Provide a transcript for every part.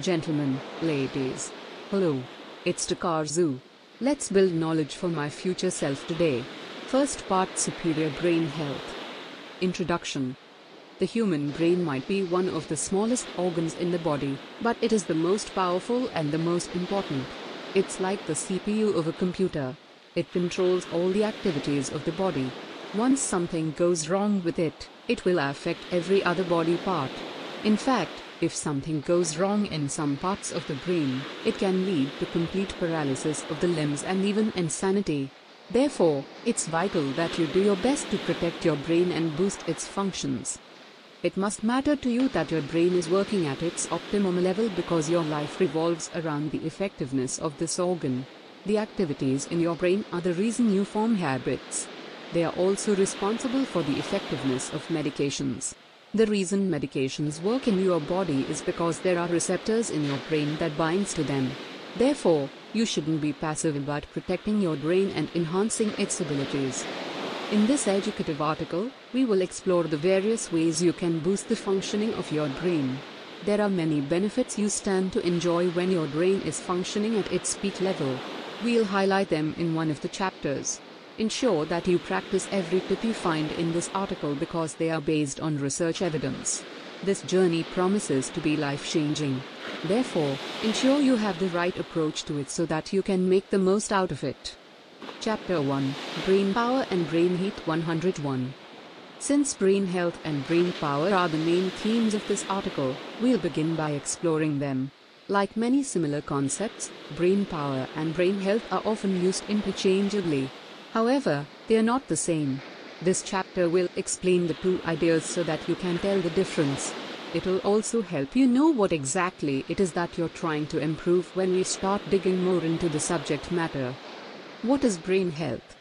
Gentlemen, ladies. Hello. It's Takazun. Let's build knowledge for my future self today. First part Superior Brain Health. Introduction. The human brain might be one of the smallest organs in the body, but it is the most powerful and the most important. It's like the CPU of a computer. It controls all the activities of the body. Once something goes wrong with it, it will affect every other body part. In fact, if something goes wrong in some parts of the brain, it can lead to complete paralysis of the limbs and even insanity. Therefore, it's vital that you do your best to protect your brain and boost its functions. It must matter to you that your brain is working at its optimum level because your life revolves around the effectiveness of this organ. The activities in your brain are the reason you form habits. They are also responsible for the effectiveness of medications. The reason medications work in your body is because there are receptors in your brain that binds to them. Therefore, you shouldn't be passive about protecting your brain and enhancing its abilities. In this educative article, we will explore the various ways you can boost the functioning of your brain. There are many benefits you stand to enjoy when your brain is functioning at its peak level. We'll highlight them in one of the chapters. Ensure that you practice every tip you find in this article because they are based on research evidence. This journey promises to be life changing. Therefore, ensure you have the right approach to it so that you can make the most out of it. Chapter 1 Brain Power and Brain Health 101 Since brain health and brain power are the main themes of this article, we'll begin by exploring them. Like many similar concepts, brain power and brain health are often used interchangeably. However, they are not the same. This chapter will explain the two ideas so that you can tell the difference. It'll also help you know what exactly it is that you're trying to improve when we start digging more into the subject matter. What is brain health?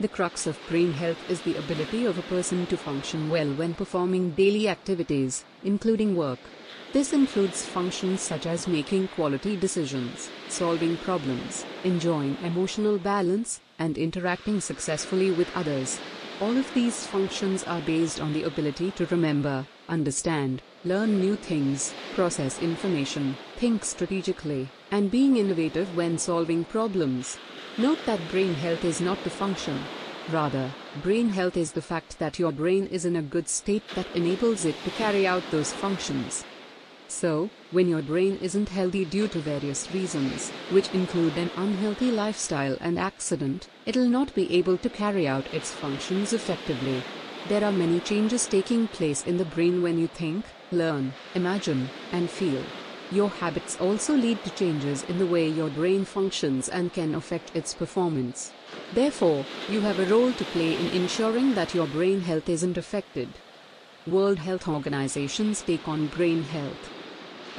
The crux of brain health is the ability of a person to function well when performing daily activities, including work. This includes functions such as making quality decisions, solving problems, enjoying emotional balance, and interacting successfully with others. All of these functions are based on the ability to remember, understand, learn new things, process information, think strategically, and being innovative when solving problems. Note that brain health is not the function. Rather, brain health is the fact that your brain is in a good state that enables it to carry out those functions. So, when your brain isn't healthy due to various reasons, which include an unhealthy lifestyle and accident, it'll not be able to carry out its functions effectively. There are many changes taking place in the brain when you think, learn, imagine, and feel. Your habits also lead to changes in the way your brain functions and can affect its performance. Therefore, you have a role to play in ensuring that your brain health isn't affected. World Health Organization's take on brain health.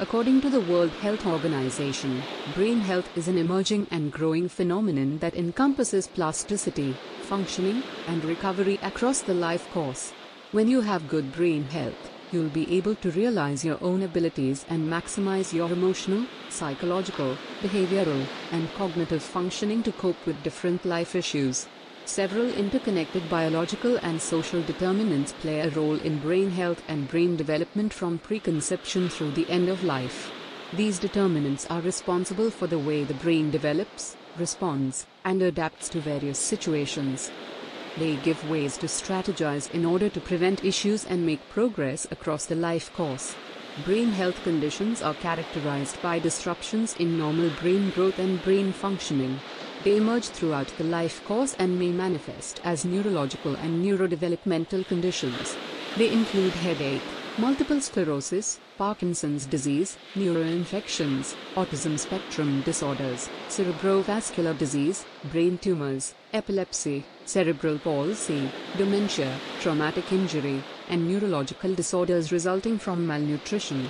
According to the World Health Organization, brain health is an emerging and growing phenomenon that encompasses plasticity, functioning, and recovery across the life course. When you have good brain health, you'll be able to realize your own abilities and maximize your emotional, psychological, behavioral, and cognitive functioning to cope with different life issues. Several interconnected biological and social determinants play a role in brain health and brain development from preconception through the end of life. These determinants are responsible for the way the brain develops, responds, and adapts to various situations. They give ways to strategize in order to prevent issues and make progress across the life course. Brain health conditions are characterized by disruptions in normal brain growth and brain functioning. They emerge throughout the life course and may manifest as neurological and neurodevelopmental conditions. They include headache, multiple sclerosis, Parkinson's disease, neuroinfections, autism spectrum disorders, cerebrovascular disease, brain tumors, epilepsy, cerebral palsy, dementia, traumatic injury, and neurological disorders resulting from malnutrition.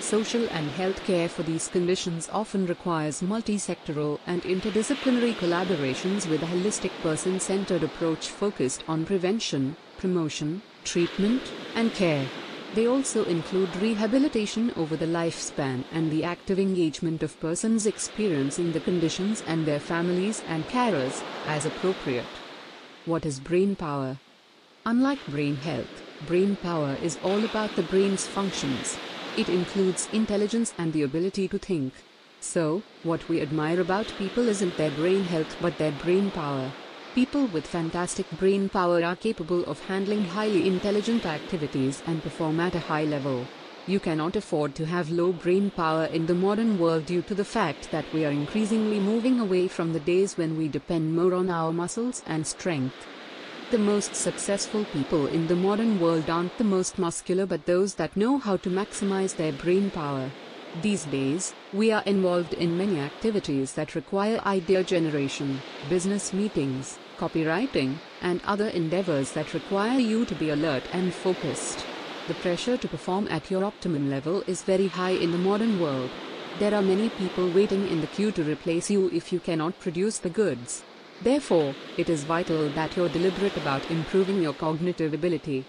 Social and health care for these conditions often requires multi-sectoral and interdisciplinary collaborations with a holistic person-centered approach focused on prevention, promotion, treatment, and care. They also include rehabilitation over the lifespan and the active engagement of persons experiencing the conditions and their families and carers, as appropriate. What is brain power? Unlike brain health, brain power is all about the brain's functions. It includes intelligence and the ability to think. So, what we admire about people isn't their brain health but their brain power. People with fantastic brain power are capable of handling highly intelligent activities and perform at a high level. You cannot afford to have low brain power in the modern world due to the fact that we are increasingly moving away from the days when we depend more on our muscles and strength. The most successful people in the modern world aren't the most muscular but those that know how to maximize their brain power. These days, we are involved in many activities that require idea generation, business meetings, copywriting, and other endeavors that require you to be alert and focused. The pressure to perform at your optimum level is very high in the modern world. There are many people waiting in the queue to replace you if you cannot produce the goods. Therefore, it is vital that you're deliberate about improving your cognitive ability.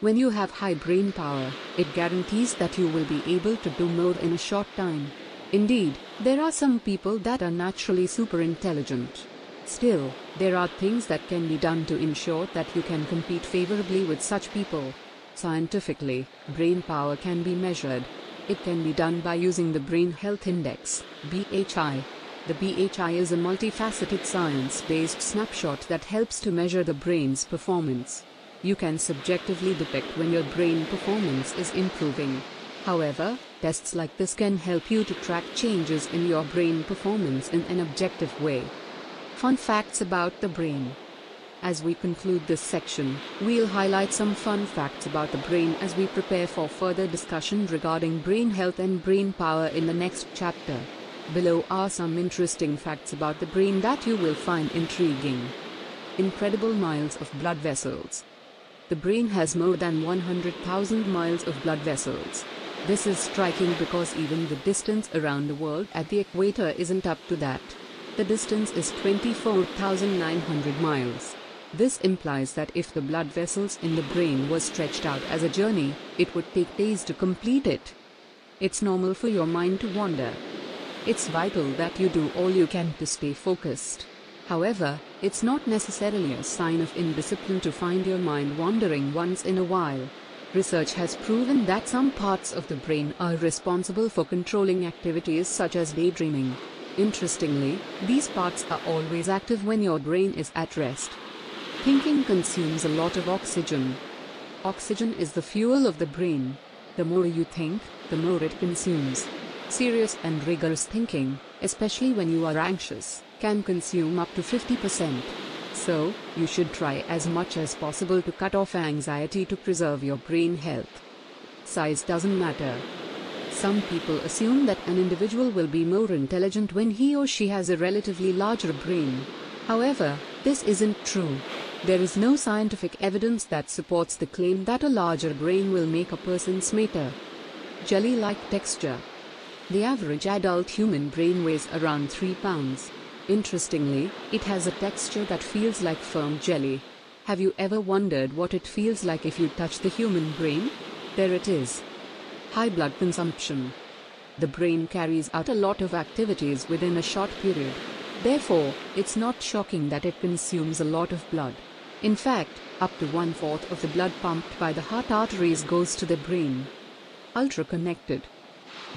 When you have high brain power, it guarantees that you will be able to do more in a short time. Indeed, there are some people that are naturally super intelligent. Still, there are things that can be done to ensure that you can compete favorably with such people. Scientifically, brain power can be measured. It can be done by using the Brain Health Index, BHI. The BHI is a multifaceted science-based snapshot that helps to measure the brain's performance. You can subjectively detect when your brain performance is improving. However, tests like this can help you to track changes in your brain performance in an objective way. Fun facts about the brain. As we conclude this section, we'll highlight some fun facts about the brain as we prepare for further discussion regarding brain health and brain power in the next chapter. Below are some interesting facts about the brain that you will find intriguing. Incredible miles of blood vessels. The brain has more than 100,000 miles of blood vessels. This is striking because even the distance around the world at the equator isn't up to that. The distance is 24,900 miles. This implies that if the blood vessels in the brain were stretched out as a journey, it would take days to complete it. It's normal for your mind to wander. It's vital that you do all you can to stay focused. However, it's not necessarily a sign of indiscipline to find your mind wandering once in a while. Research has proven that some parts of the brain are responsible for controlling activities such as daydreaming. Interestingly, these parts are always active when your brain is at rest. Thinking consumes a lot of oxygen. Oxygen is the fuel of the brain. The more you think, the more it consumes. Serious and rigorous thinking, especially when you are anxious, can consume up to 50%. So, you should try as much as possible to cut off anxiety to preserve your brain health. Size doesn't matter. Some people assume that an individual will be more intelligent when he or she has a relatively larger brain. However, this isn't true. There is no scientific evidence that supports the claim that a larger brain will make a person smarter. Jelly-like texture. The average adult human brain weighs around 3 pounds. Interestingly, it has a texture that feels like firm jelly. Have you ever wondered what it feels like if you touch the human brain? There it is. High blood consumption. The brain carries out a lot of activities within a short period. Therefore, it's not shocking that it consumes a lot of blood. In fact, up to one fourth of the blood pumped by the heart arteries goes to the brain. Ultra connected.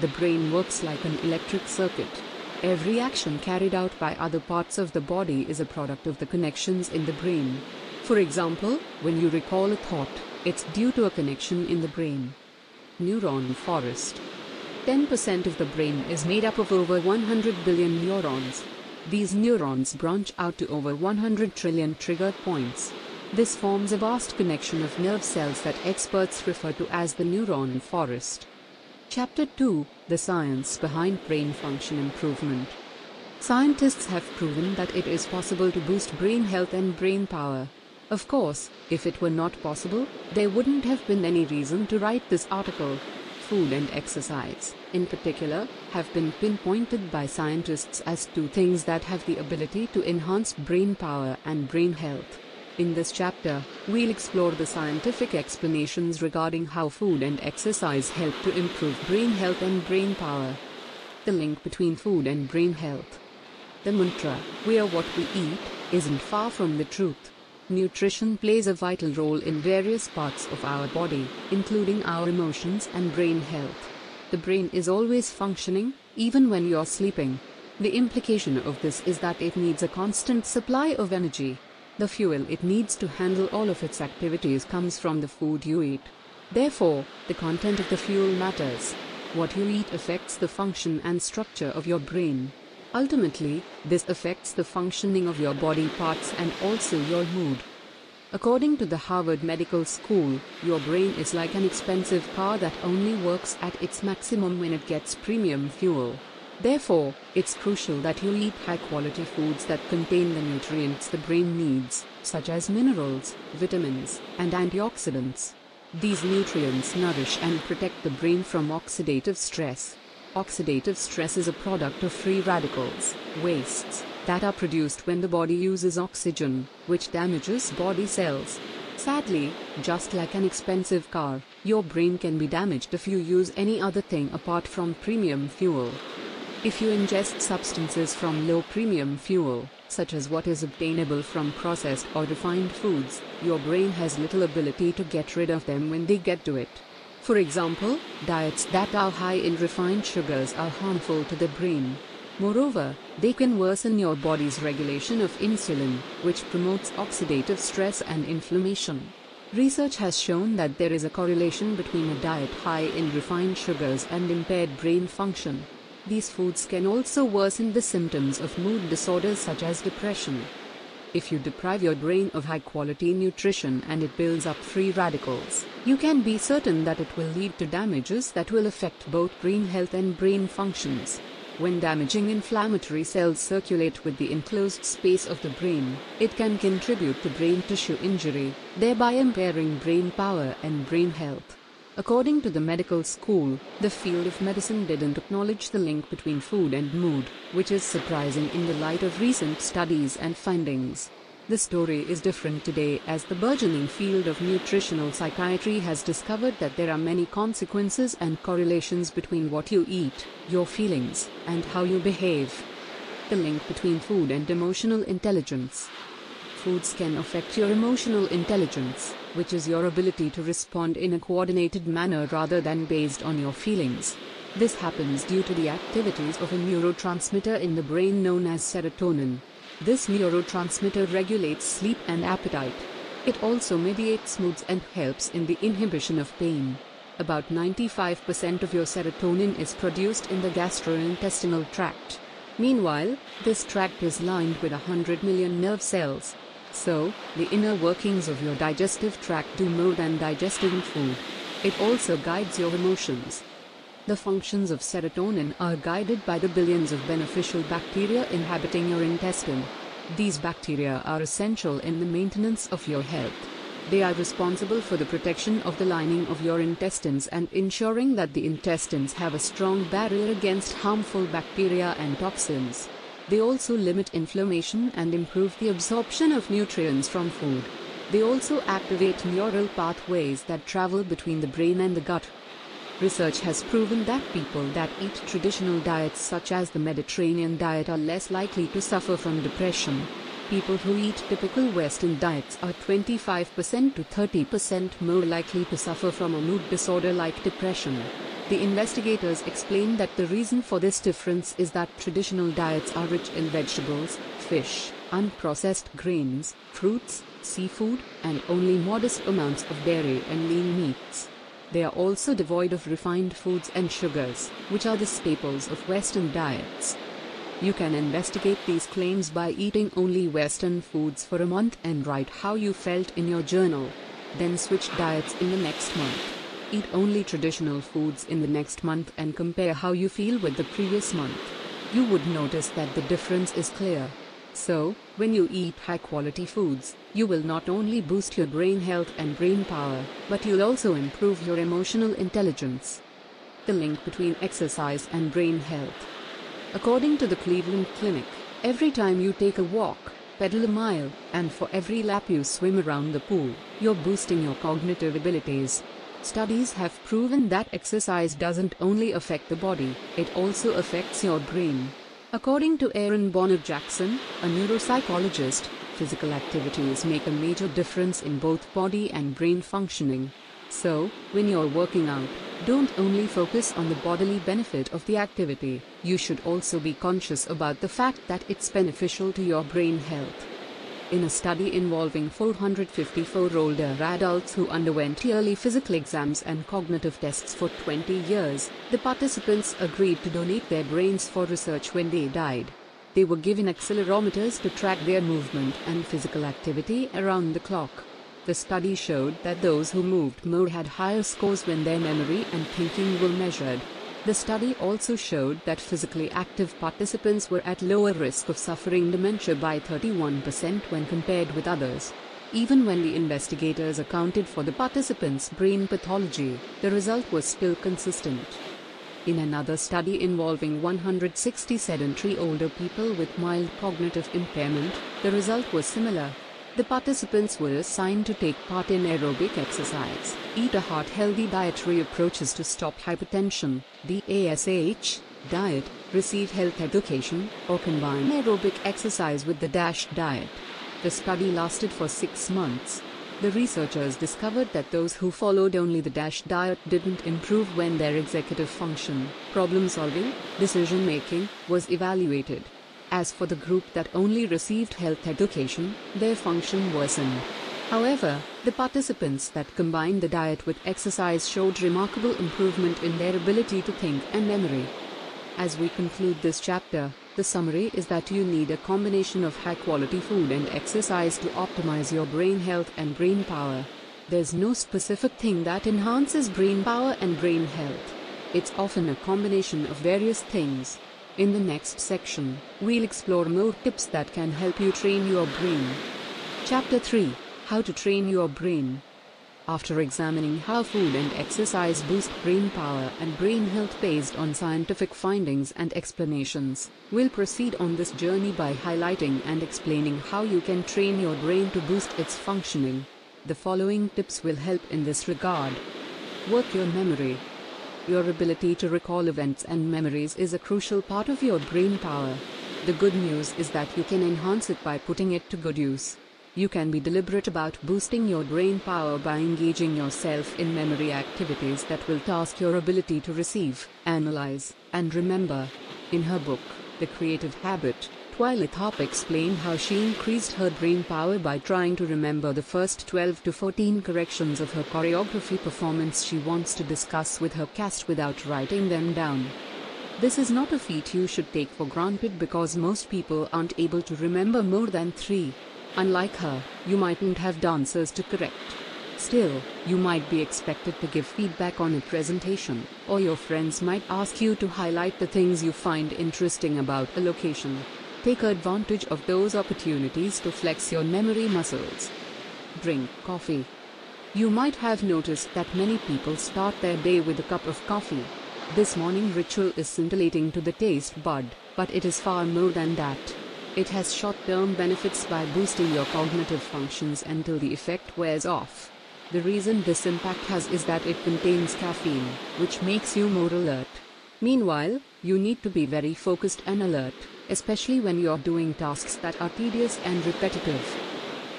The brain works like an electric circuit. Every action carried out by other parts of the body is a product of the connections in the brain. For example, when you recall a thought, it's due to a connection in the brain neuron forest. 10% of the brain is made up of over 100 billion neurons. These neurons branch out to over 100 trillion trigger points. This forms a vast connection of nerve cells that experts refer to as the neuron forest. Chapter 2 The Science Behind Brain Function Improvement. Scientists have proven that it is possible to boost brain health and brain power. Of course, if it were not possible, there wouldn't have been any reason to write this article. Food and exercise, in particular, have been pinpointed by scientists as two things that have the ability to enhance brain power and brain health. In this chapter, we'll explore the scientific explanations regarding how food and exercise help to improve brain health and brain power. The link between food and brain health. The mantra, we are what we eat, isn't far from the truth. Nutrition plays a vital role in various parts of our body, including our emotions and brain health. the brain is always functioning, even when you're sleeping. The implication of this is that it needs a constant supply of energy. The fuel it needs to handle all of its activities comes from the food you eat. Therefore, the content of the fuel matters. What you eat affects the function and structure of your brain. Ultimately, this affects the functioning of your body parts and also your mood. According to the Harvard Medical School, your brain is like an expensive car that only works at its maximum when it gets premium fuel. Therefore, it's crucial that you eat high quality foods that contain the nutrients the brain needs, such as minerals, vitamins, and antioxidants. These nutrients nourish and protect the brain from oxidative stress. Oxidative stress is a product of free radicals, wastes, that are produced when the body uses oxygen, which damages body cells. Sadly, just like an expensive car, your brain can be damaged if you use any other thing apart from premium fuel. If you ingest substances from low premium fuel, such as what is obtainable from processed or refined foods, your brain has little ability to get rid of them when they get to it. For example, diets that are high in refined sugars are harmful to the brain. Moreover, they can worsen your body's regulation of insulin, which promotes oxidative stress and inflammation. Research has shown that there is a correlation between a diet high in refined sugars and impaired brain function. These foods can also worsen the symptoms of mood disorders such as depression. If you deprive your brain of high quality nutrition and it builds up free radicals, you can be certain that it will lead to damages that will affect both brain health and brain functions. When damaging inflammatory cells circulate with the enclosed space of the brain, it can contribute to brain tissue injury, thereby impairing brain power and brain health. According to the medical school, the field of medicine didn't acknowledge the link between food and mood, which is surprising in the light of recent studies and findings. The story is different today as the burgeoning field of nutritional psychiatry has discovered that there are many consequences and correlations between what you eat, your feelings, and how you behave. The link between food and emotional intelligence. Foods can affect your emotional intelligence, which is your ability to respond in a coordinated manner rather than based on your feelings. This happens due to the activities of a neurotransmitter in the brain known as serotonin. This neurotransmitter regulates sleep and appetite. It also mediates moods and helps in the inhibition of pain. About 95% of your serotonin is produced in the gastrointestinal tract. Meanwhile, this tract is lined with 100 million nerve cells. So, the inner workings of your digestive tract do more than digesting food. It also guides your emotions. The functions of serotonin are guided by the billions of beneficial bacteria inhabiting your intestine. These bacteria are essential in the maintenance of your health. They are responsible for the protection of the lining of your intestines and ensuring that the intestines have a strong barrier against harmful bacteria and toxins. They also limit inflammation and improve the absorption of nutrients from food. They also activate neural pathways that travel between the brain and the gut. Research has proven that people that eat traditional diets such as the Mediterranean diet are less likely to suffer from depression. People who eat typical Western diets are 25% to 30% more likely to suffer from a mood disorder like depression. The investigators explained that the reason for this difference is that traditional diets are rich in vegetables, fish, unprocessed grains, fruits, seafood, and only modest amounts of dairy and lean meats. They are also devoid of refined foods and sugars, which are the staples of Western diets. You can investigate these claims by eating only Western foods for a month and write how you felt in your journal. Then switch diets in the next month. Eat only traditional foods in the next month and compare how you feel with the previous month. You would notice that the difference is clear. So, when you eat high quality foods, you will not only boost your brain health and brain power, but you'll also improve your emotional intelligence. The link between exercise and brain health. According to the Cleveland Clinic, every time you take a walk, pedal a mile, and for every lap you swim around the pool, you're boosting your cognitive abilities. Studies have proven that exercise doesn't only affect the body, it also affects your brain. According to Aaron Bonner Jackson, a neuropsychologist, physical activities make a major difference in both body and brain functioning. So, when you're working out, Don't only focus on the bodily benefit of the activity, you should also be conscious about the fact that it's beneficial to your brain health. In a study involving 454 older adults who underwent yearly physical exams and cognitive tests for 20 years, the participants agreed to donate their brains for research when they died. They were given accelerometers to track their movement and physical activity around the clock. The study showed that those who moved more had higher scores when their memory and thinking were measured. The study also showed that physically active participants were at lower risk of suffering dementia by 31% when compared with others. Even when the investigators accounted for the participants' brain pathology, the result was still consistent. In another study involving 160 sedentary older people with mild cognitive impairment, the result was similar. The participants were assigned to take part in aerobic exercise, eat a heart-healthy dietary approaches to stop hypertension, the DASH diet, receive health education, or combine aerobic exercise with the DASH diet. The study lasted for six months. The researchers discovered that those who followed only the DASH diet didn't improve when their executive function, problem solving, decision making, was evaluated. As for the group that only received health education, their function worsened. However, the participants that combined the diet with exercise showed remarkable improvement in their ability to think and memory. As we conclude this chapter, the summary is that you need a combination of high quality food and exercise to optimize your brain health and brain power. There's no specific thing that enhances brain power and brain health. It's often a combination of various things. In the next section, we'll explore more tips that can help you train your brain. Chapter 3 How to Train Your Brain. After examining how food and exercise boost brain power and brain health based on scientific findings and explanations, we'll proceed on this journey by highlighting and explaining how you can train your brain to boost its functioning. The following tips will help in this regard. Work your memory. Your ability to recall events and memories is a crucial part of your brain power. The good news is that you can enhance it by putting it to good use. You can be deliberate about boosting your brain power by engaging yourself in memory activities that will task your ability to receive, analyze, and remember. In her book, The Creative Habit, Twyla Tharp explained how she increased her brain power by trying to remember the first 12 to 14 corrections of her choreography performance she wants to discuss with her cast without writing them down. This is not a feat you should take for granted because most people aren't able to remember more than three. Unlike her, you mightn't have dancers to correct. Still, you might be expected to give feedback on a presentation, or your friends might ask you to highlight the things you find interesting about a location. Take advantage of those opportunities to flex your memory muscles. Drink coffee. You might have noticed that many people start their day with a cup of coffee. This morning ritual is scintillating to the taste bud, but it is far more than that. It has short term benefits by boosting your cognitive functions until the effect wears off. The reason this impact has is that it contains caffeine, which makes you more alert. Meanwhile, you need to be very focused and alert, especially when you're doing tasks that are tedious and repetitive.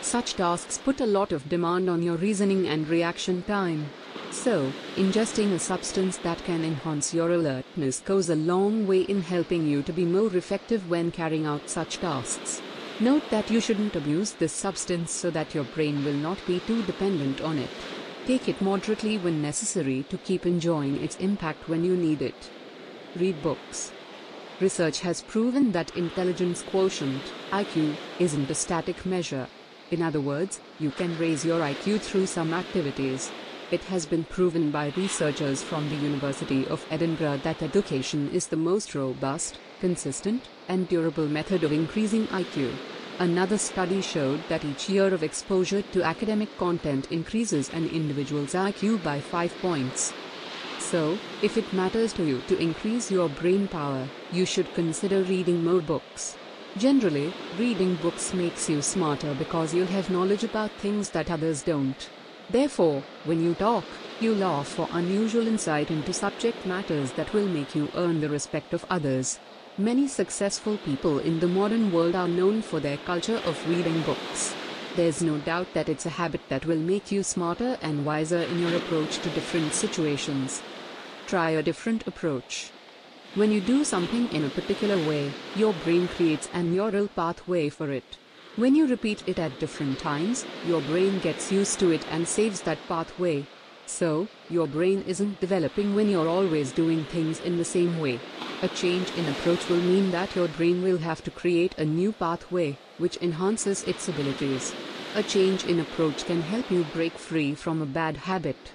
Such tasks put a lot of demand on your reasoning and reaction time. So, ingesting a substance that can enhance your alertness goes a long way in helping you to be more effective when carrying out such tasks. Note that you shouldn't abuse this substance so that your brain will not be too dependent on it. Take it moderately when necessary to keep enjoying its impact when you need it. Read books. Research has proven that intelligence quotient, IQ, isn't a static measure. In other words, you can raise your IQ through some activities. It has been proven by researchers from the University of Edinburgh that education is the most robust, consistent, and durable method of increasing IQ. Another study showed that each year of exposure to academic content increases an individual's IQ by 5 points. So, if it matters to you to increase your brain power, you should consider reading more books. Generally, reading books makes you smarter because you have knowledge about things that others don't. Therefore, when you talk, you laugh for unusual insight into subject matters that will make you earn the respect of others. Many successful people in the modern world are known for their culture of reading books. There's no doubt that it's a habit that will make you smarter and wiser in your approach to different situations. Try a different approach. When you do something in a particular way, your brain creates a neural pathway for it. When you repeat it at different times, your brain gets used to it and saves that pathway. So, your brain isn't developing when you're always doing things in the same way. A change in approach will mean that your brain will have to create a new pathway, which enhances its abilities. A change in approach can help you break free from a bad habit.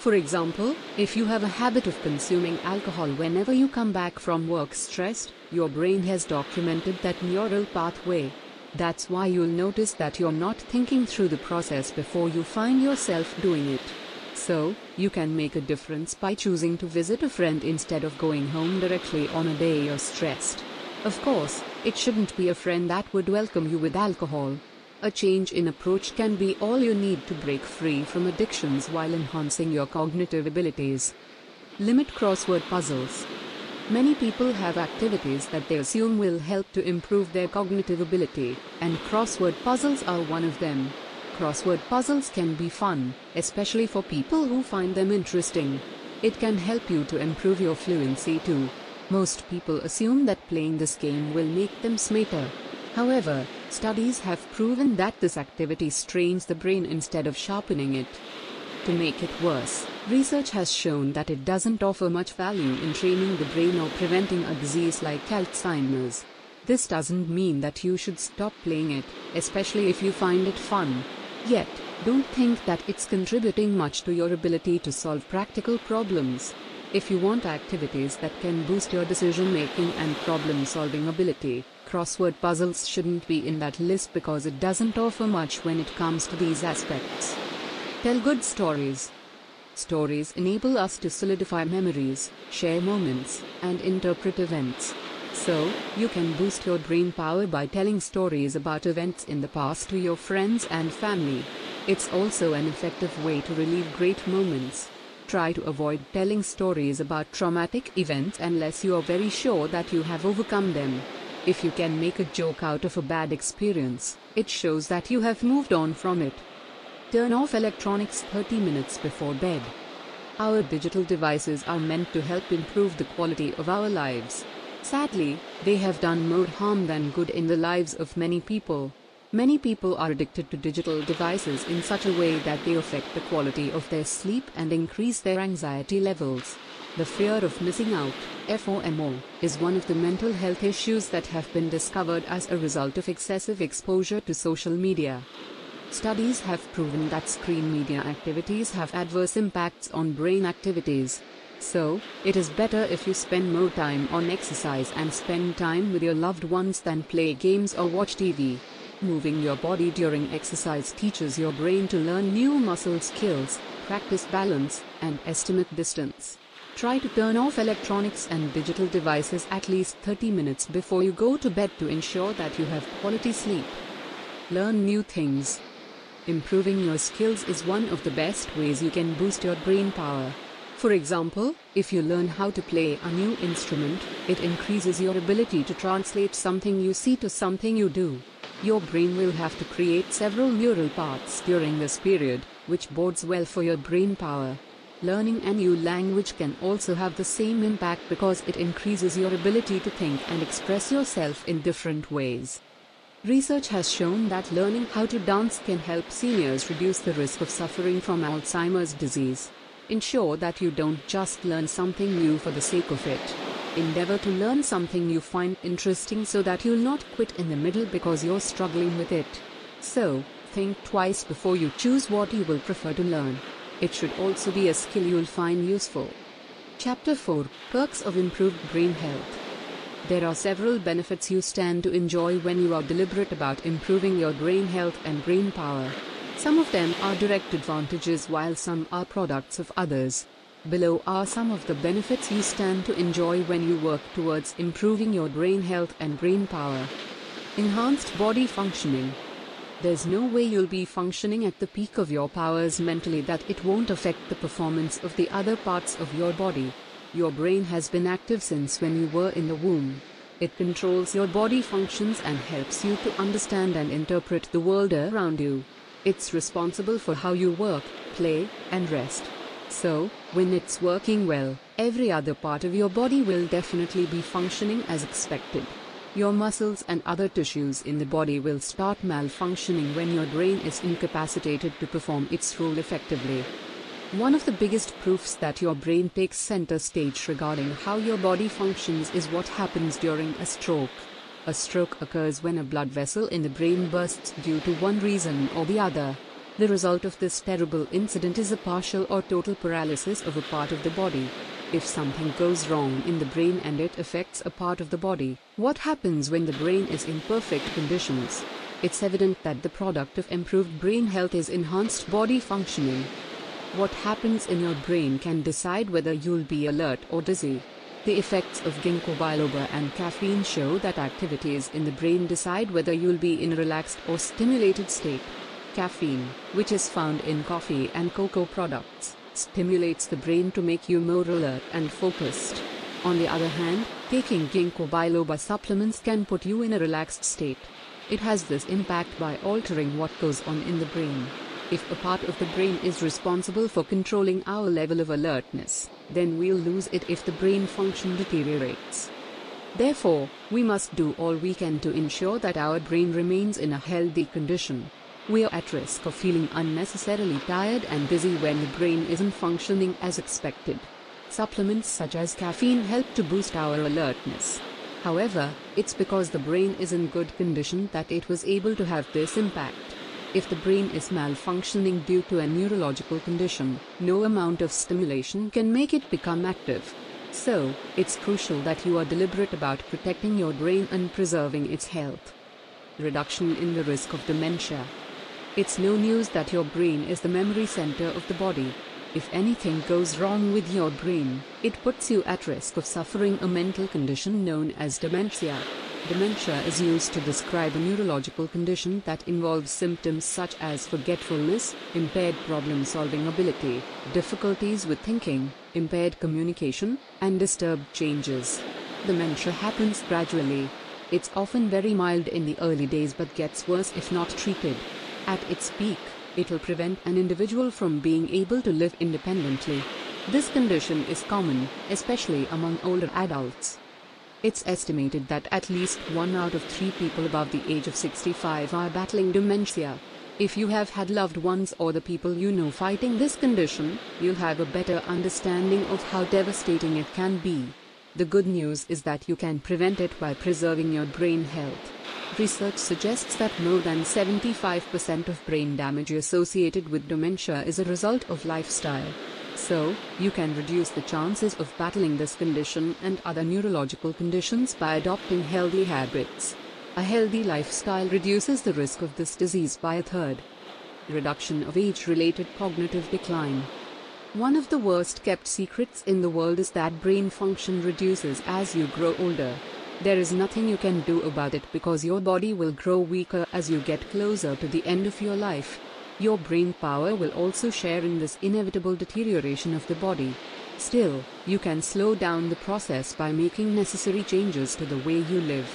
For example, if you have a habit of consuming alcohol whenever you come back from work stressed, your brain has documented that neural pathway. That's why you'll notice that you're not thinking through the process before you find yourself doing it. So, you can make a difference by choosing to visit a friend instead of going home directly on a day you're stressed. Of course, it shouldn't be a friend that would welcome you with alcohol. A change in approach can be all you need to break free from addictions while enhancing your cognitive abilities. Limit crossword puzzles. Many people have activities that they assume will help to improve their cognitive ability, and crossword puzzles are one of them. Crossword puzzles can be fun, especially for people who find them interesting. It can help you to improve your fluency too. Most people assume that playing this game will make them smarter. However, Studies have proven that this activity strains the brain instead of sharpening it. To make it worse, research has shown that it doesn't offer much value in training the brain or preventing a disease like Alzheimer's. This doesn't mean that you should stop playing it, especially if you find it fun. Yet, don't think that it's contributing much to your ability to solve practical problems. If you want activities that can boost your decision making and problem solving ability, crossword puzzles shouldn't be in that list because it doesn't offer much when it comes to these aspects. Tell good stories. Stories enable us to solidify memories, share moments, and interpret events. So, you can boost your brain power by telling stories about events in the past to your friends and family. It's also an effective way to relive great moments. Try to avoid telling stories about traumatic events unless you are very sure that you have overcome them. If you can make a joke out of a bad experience, it shows that you have moved on from it. Turn off electronics 30 minutes before bed. Our digital devices are meant to help improve the quality of our lives. Sadly, they have done more harm than good in the lives of many people. Many people are addicted to digital devices in such a way that they affect the quality of their sleep and increase their anxiety levels. The fear of missing out, FOMO, is one of the mental health issues that have been discovered as a result of excessive exposure to social media. Studies have proven that screen media activities have adverse impacts on brain activities. So, it is better if you spend more time on exercise and spend time with your loved ones than play games or watch TV. Moving your body during exercise teaches your brain to learn new muscle skills, practice balance, and estimate distance. Try to turn off electronics and digital devices at least 30 minutes before you go to bed to ensure that you have quality sleep. Learn new things. Improving your skills is one of the best ways you can boost your brain power. For example, if you learn how to play a new instrument, it increases your ability to translate something you see to something you do. Your brain will have to create several neural paths during this period, which bodes well for your brain power. Learning a new language can also have the same impact because it increases your ability to think and express yourself in different ways. Research has shown that learning how to dance can help seniors reduce the risk of suffering from Alzheimer's disease. Ensure that you don't just learn something new for the sake of it. Endeavor to learn something you find interesting so that you'll not quit in the middle because you're struggling with it. So, think twice before you choose what you will prefer to learn. It should also be a skill you'll find useful. Chapter 4 Perks of Improved Brain Health. There are several benefits you stand to enjoy when you are deliberate about improving your brain health and brain power. Some of them are direct advantages while some are products of others. Below are some of the benefits you stand to enjoy when you work towards improving your brain health and brain power. Enhanced body functioning. There's no way you'll be functioning at the peak of your powers mentally that it won't affect the performance of the other parts of your body. Your brain has been active since when you were in the womb. It controls your body functions and helps you to understand and interpret the world around you. It's responsible for how you work, play, and rest. So, when it's working well, every other part of your body will definitely be functioning as expected. Your muscles and other tissues in the body will start malfunctioning when your brain is incapacitated to perform its role effectively. One of the biggest proofs that your brain takes center stage regarding how your body functions is what happens during a stroke. A stroke occurs when a blood vessel in the brain bursts due to one reason or the other. The result of this terrible incident is a partial or total paralysis of a part of the body. If something goes wrong in the brain and it affects a part of the body, what happens when the brain is in perfect conditions? It's evident that the product of improved brain health is enhanced body functioning. What happens in your brain can decide whether you'll be alert or dizzy. The effects of ginkgo biloba and caffeine show that activities in the brain decide whether you'll be in a relaxed or stimulated state. Caffeine, which is found in coffee and cocoa products, stimulates the brain to make you more alert and focused. On the other hand, taking ginkgo biloba supplements can put you in a relaxed state. It has this impact by altering what goes on in the brain. If a part of the brain is responsible for controlling our level of alertness, then we'll lose it if the brain function deteriorates. Therefore, we must do all we can to ensure that our brain remains in a healthy condition. We are at risk of feeling unnecessarily tired and busy when the brain isn't functioning as expected. Supplements such as caffeine help to boost our alertness. However, it's because the brain is in good condition that it was able to have this impact. If the brain is malfunctioning due to a neurological condition, no amount of stimulation can make it become active. So, it's crucial that you are deliberate about protecting your brain and preserving its health. Reduction in the risk of dementia. It's no news that your brain is the memory center of the body. If anything goes wrong with your brain, it puts you at risk of suffering a mental condition known as dementia. Dementia is used to describe a neurological condition that involves symptoms such as forgetfulness, impaired problem solving ability, difficulties with thinking, impaired communication, and disturbed changes. Dementia happens gradually. It's often very mild in the early days but gets worse if not treated. At its peak, it'll prevent an individual from being able to live independently. This condition is common, especially among older adults. It's estimated that at least one out of three people above the age of 65 are battling dementia. If you have had loved ones or the people you know fighting this condition, you'll have a better understanding of how devastating it can be. The good news is that you can prevent it by preserving your brain health. Research suggests that more than 75% of brain damage associated with dementia is a result of lifestyle. So, you can reduce the chances of battling this condition and other neurological conditions by adopting healthy habits. A healthy lifestyle reduces the risk of this disease by a third. Reduction of age related cognitive decline. One of the worst kept secrets in the world is that brain function reduces as you grow older. There is nothing you can do about it because your body will grow weaker as you get closer to the end of your life. Your brain power will also share in this inevitable deterioration of the body. Still, you can slow down the process by making necessary changes to the way you live.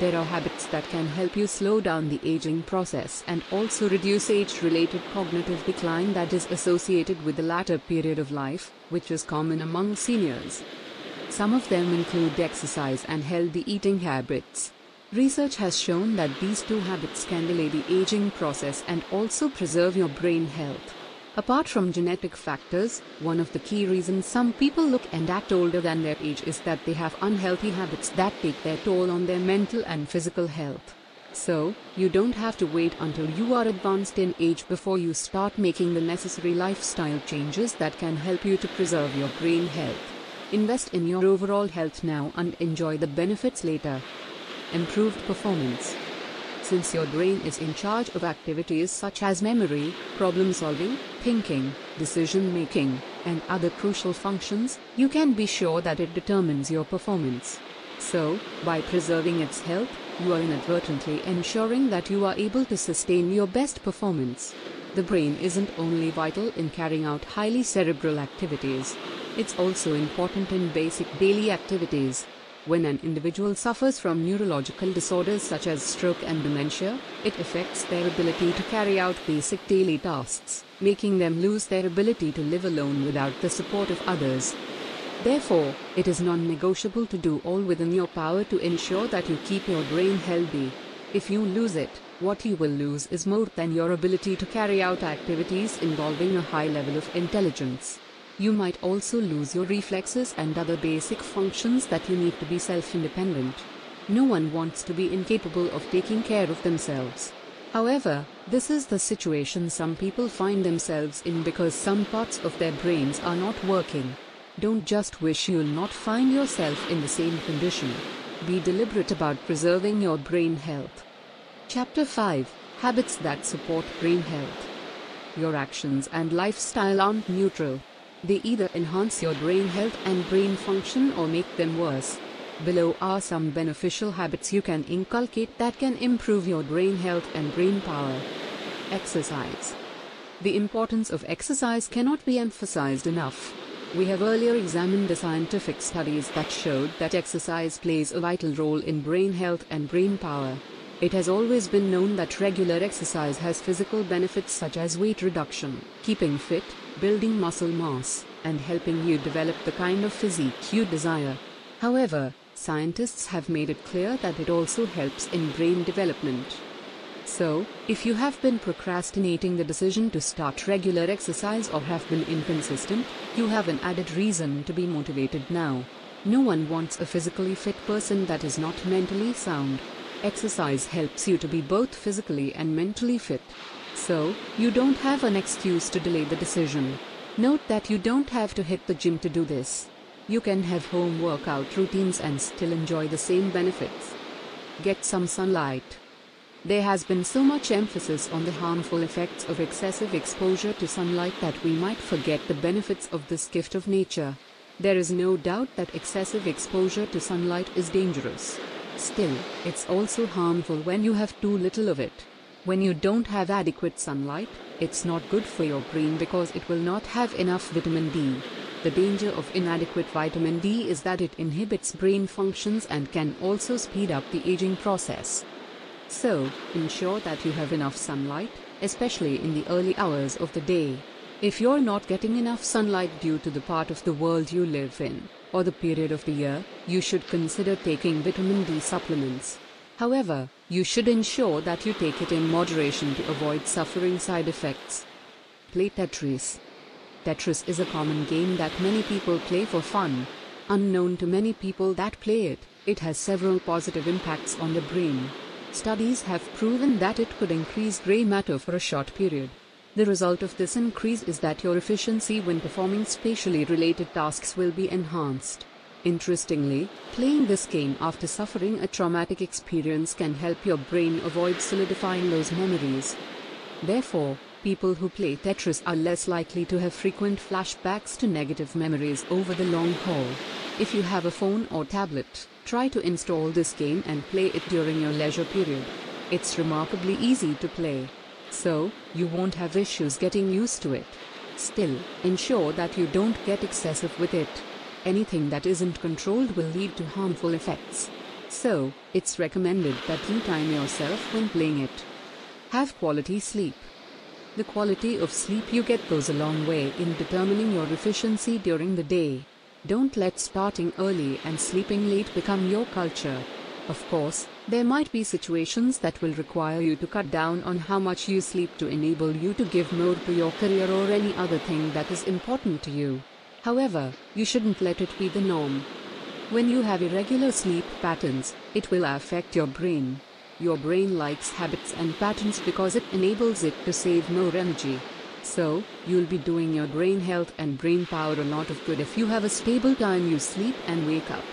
There are habits that can help you slow down the aging process and also reduce age related cognitive decline that is associated with the latter period of life, which is common among seniors. Some of them include exercise and healthy eating habits. Research has shown that these two habits can delay the aging process and also preserve your brain health. Apart from genetic factors, one of the key reasons some people look and act older than their age is that they have unhealthy habits that take their toll on their mental and physical health. So, you don't have to wait until you are advanced in age before you start making the necessary lifestyle changes that can help you to preserve your brain health. Invest in your overall health now and enjoy the benefits later. Improved performance. Since your brain is in charge of activities such as memory, problem solving, thinking, decision making, and other crucial functions, you can be sure that it determines your performance. So, by preserving its health, you are inadvertently ensuring that you are able to sustain your best performance. The brain isn't only vital in carrying out highly cerebral activities, it's also important in basic daily activities. When an individual suffers from neurological disorders such as stroke and dementia, it affects their ability to carry out basic daily tasks, making them lose their ability to live alone without the support of others. Therefore, it is non-negotiable to do all within your power to ensure that you keep your brain healthy. If you lose it, what you will lose is more than your ability to carry out activities involving a high level of intelligence. You might also lose your reflexes and other basic functions that you need to be self-independent. No one wants to be incapable of taking care of themselves. However, this is the situation some people find themselves in because some parts of their brains are not working. Don't just wish you'll not find yourself in the same condition. Be deliberate about preserving your brain health. Chapter 5 Habits that support brain health. Your actions and lifestyle aren't neutral. They either enhance your brain health and brain function or make them worse. Below are some beneficial habits you can inculcate that can improve your brain health and brain power. Exercise. The importance of exercise cannot be emphasized enough. We have earlier examined the scientific studies that showed that exercise plays a vital role in brain health and brain power. It has always been known that regular exercise has physical benefits such as weight reduction, keeping fit, building muscle mass, and helping you develop the kind of physique you desire. However, scientists have made it clear that it also helps in brain development. So, if you have been procrastinating the decision to start regular exercise or have been inconsistent, you have an added reason to be motivated now. No one wants a physically fit person that is not mentally sound. Exercise helps you to be both physically and mentally fit. So, you don't have an excuse to delay the decision. Note that you don't have to hit the gym to do this. You can have home workout routines and still enjoy the same benefits. Get some sunlight. There has been so much emphasis on the harmful effects of excessive exposure to sunlight that we might forget the benefits of this gift of nature. There is no doubt that excessive exposure to sunlight is dangerous. Still, it's also harmful when you have too little of it. When you don't have adequate sunlight, it's not good for your brain because it will not have enough vitamin D. The danger of inadequate vitamin D is that it inhibits brain functions and can also speed up the aging process. So, ensure that you have enough sunlight, especially in the early hours of the day. If you're not getting enough sunlight due to the part of the world you live in, or the period of the year, you should consider taking vitamin D supplements. However, you should ensure that you take it in moderation to avoid suffering side effects. Play Tetris. Tetris is a common game that many people play for fun. Unknown to many people that play it, it has several positive impacts on the brain. Studies have proven that it could increase gray matter for a short period. The result of this increase is that your efficiency when performing spatially related tasks will be enhanced. Interestingly, playing this game after suffering a traumatic experience can help your brain avoid solidifying those memories. Therefore, people who play Tetris are less likely to have frequent flashbacks to negative memories over the long haul. If you have a phone or tablet, try to install this game and play it during your leisure period. It's remarkably easy to play. So, you won't have issues getting used to it. Still, ensure that you don't get excessive with it. Anything that isn't controlled will lead to harmful effects. So, it's recommended that you time yourself when playing it. Have quality sleep. The quality of sleep you get goes a long way in determining your efficiency during the day. Don't let starting early and sleeping late become your culture. Of course, there might be situations that will require you to cut down on how much you sleep to enable you to give more to your career or any other thing that is important to you. However, you shouldn't let it be the norm. When you have irregular sleep patterns, it will affect your brain. Your brain likes habits and patterns because it enables it to save more energy. So, you'll be doing your brain health and brain power a lot of good if you have a stable time you sleep and wake up.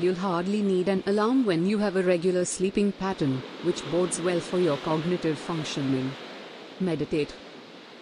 You'll hardly need an alarm when you have a regular sleeping pattern, which bodes well for your cognitive functioning. Meditate.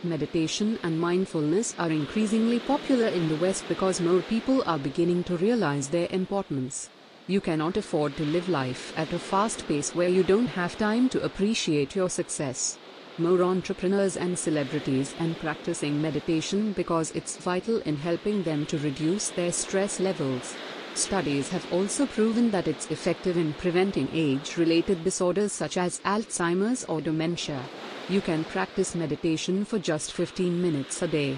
Meditation and mindfulness are increasingly popular in the West because more people are beginning to realize their importance. You cannot afford to live life at a fast pace where you don't have time to appreciate your success. More entrepreneurs and celebrities are practicing meditation because it's vital in helping them to reduce their stress levels. Studies have also proven that it's effective in preventing age-related disorders such as Alzheimer's or dementia. You can practice meditation for just 15 minutes a day.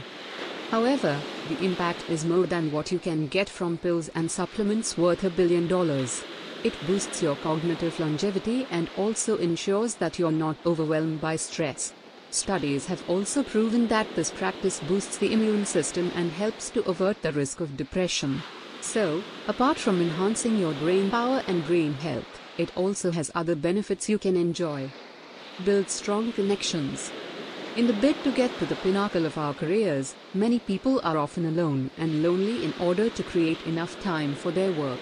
However, the impact is more than what you can get from pills and supplements worth a billion dollars. It boosts your cognitive longevity and also ensures that you're not overwhelmed by stress. Studies have also proven that this practice boosts the immune system and helps to avert the risk of depression. So, apart from enhancing your brain power and brain health, it also has other benefits you can enjoy. Build strong connections. In the bid to get to the pinnacle of our careers, many people are often alone and lonely in order to create enough time for their work.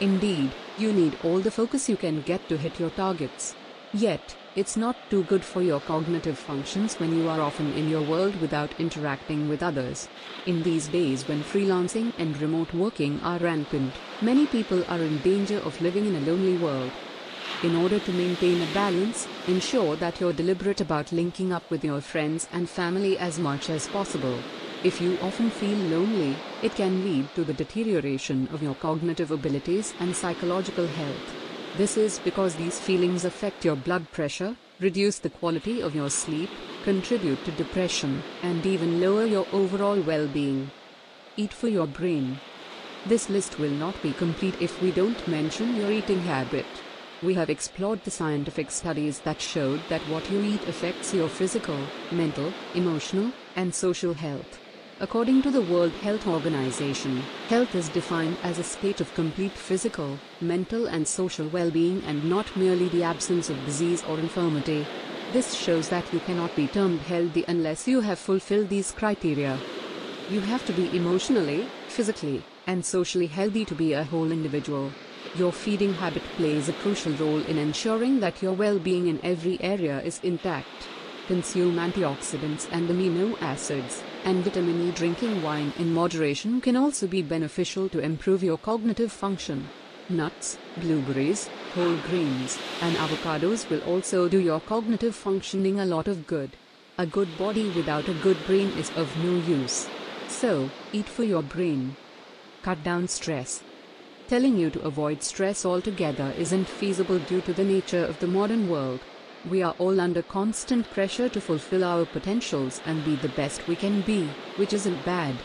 Indeed, you need all the focus you can get to hit your targets. Yet, it's not too good for your cognitive functions when you are often in your world without interacting with others. In these days when freelancing and remote working are rampant, many people are in danger of living in a lonely world. In order to maintain a balance, ensure that you're deliberate about linking up with your friends and family as much as possible. If you often feel lonely, it can lead to the deterioration of your cognitive abilities and psychological health. This is because these feelings affect your blood pressure, reduce the quality of your sleep, contribute to depression, and even lower your overall well-being. Eat for your brain. This list will not be complete if we don't mention your eating habit. We have explored the scientific studies that showed that what you eat affects your physical, mental, emotional, and social health. According to the World Health Organization, health is defined as a state of complete physical, mental and social well-being and not merely the absence of disease or infirmity. This shows that you cannot be termed healthy unless you have fulfilled these criteria. You have to be emotionally, physically, and socially healthy to be a whole individual. Your feeding habit plays a crucial role in ensuring that your well-being in every area is intact. Consume antioxidants and amino acids and vitamin E. Drinking wine in moderation can also be beneficial to improve your cognitive function. Nuts, blueberries, whole grains, and avocados will also do your cognitive functioning a lot of good. A good body without a good brain is of no use. So, eat for your brain. Cut down stress. Telling you to avoid stress altogether isn't feasible due to the nature of the modern world. We are all under constant pressure to fulfill our potentials and be the best we can be, which isn't bad.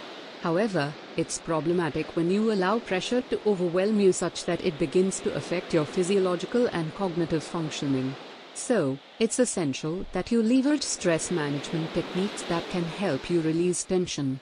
However, it's problematic when you allow pressure to overwhelm you such that it begins to affect your physiological and cognitive functioning. So, it's essential that you leverage stress management techniques that can help you release tension.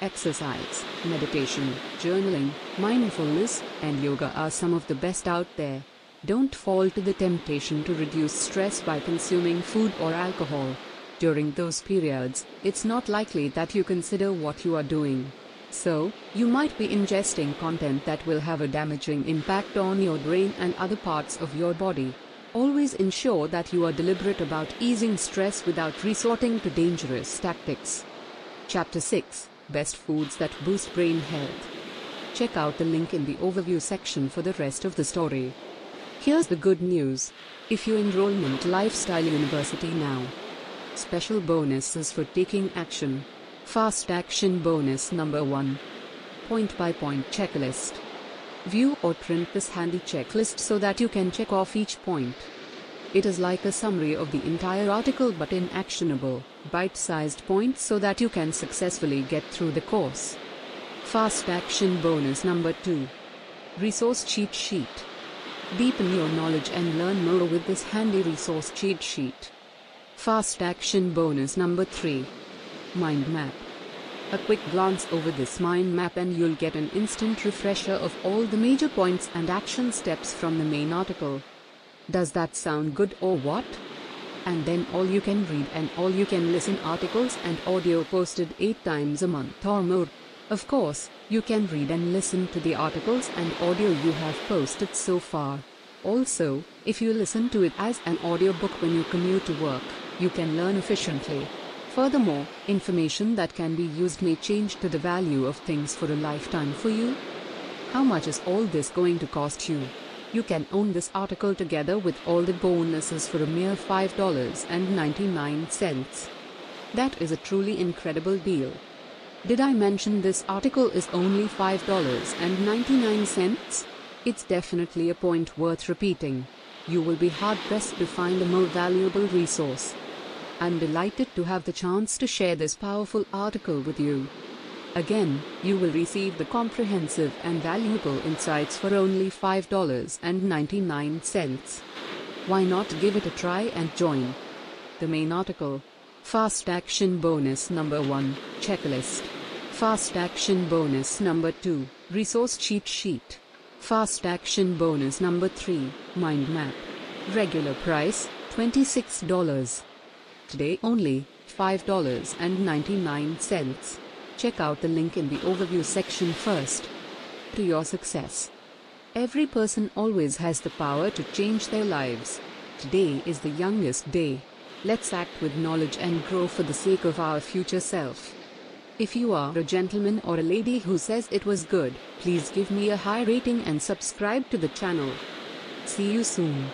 Exercise, meditation, journaling, mindfulness, and yoga are some of the best out there. Don't fall to the temptation to reduce stress by consuming food or alcohol. During those periods, it's not likely that you consider what you are doing. So, you might be ingesting content that will have a damaging impact on your brain and other parts of your body. Always ensure that you are deliberate about easing stress without resorting to dangerous tactics. Chapter 6 Best Foods That Boost Brain Health. Check out the link in the overview section for the rest of the story. Here's the good news. If you enrollment Lifestyle University now. Special bonuses for taking action. Fast action bonus number 1. Point by point checklist. View or print this handy checklist so that you can check off each point. It is like a summary of the entire article but in actionable, bite-sized points so that you can successfully get through the course. Fast action bonus number 2. Resource cheat sheet. Deepen your knowledge and learn more with this handy resource cheat sheet. Fast action bonus number 3. Mind map. A quick glance over this mind map and you'll get an instant refresher of all the major points and action steps from the main article. Does that sound good or what? And then all you can read and all you can listen articles and audio posted 8 times a month or more. Of course, you can read and listen to the articles and audio you have posted so far. Also, if you listen to it as an audiobook when you commute to work, you can learn efficiently. Furthermore, information that can be used may change to the value of things for a lifetime for you. How much is all this going to cost you? You can own this article together with all the bonuses for a mere $5.99. That is a truly incredible deal. Did I mention this article is only $5.99? It's definitely a point worth repeating. You will be hard pressed to find a more valuable resource. I'm delighted to have the chance to share this powerful article with you. Again, you will receive the comprehensive and valuable insights for only $5.99. Why not give it a try and join? The main article Fast Action Bonus Number 1 Checklist Fast Action Bonus Number 2 Resource Cheat Sheet Fast Action Bonus Number 3 Mind Map Regular price $26. Today only $5.99. Check out the link in the overview section first. To your success. Every person always has the power to change their lives. Today is the youngest day. Let's act with knowledge and grow for the sake of our future self. If you are a gentleman or a lady who says it was good, please give me a high rating and subscribe to the channel. See you soon.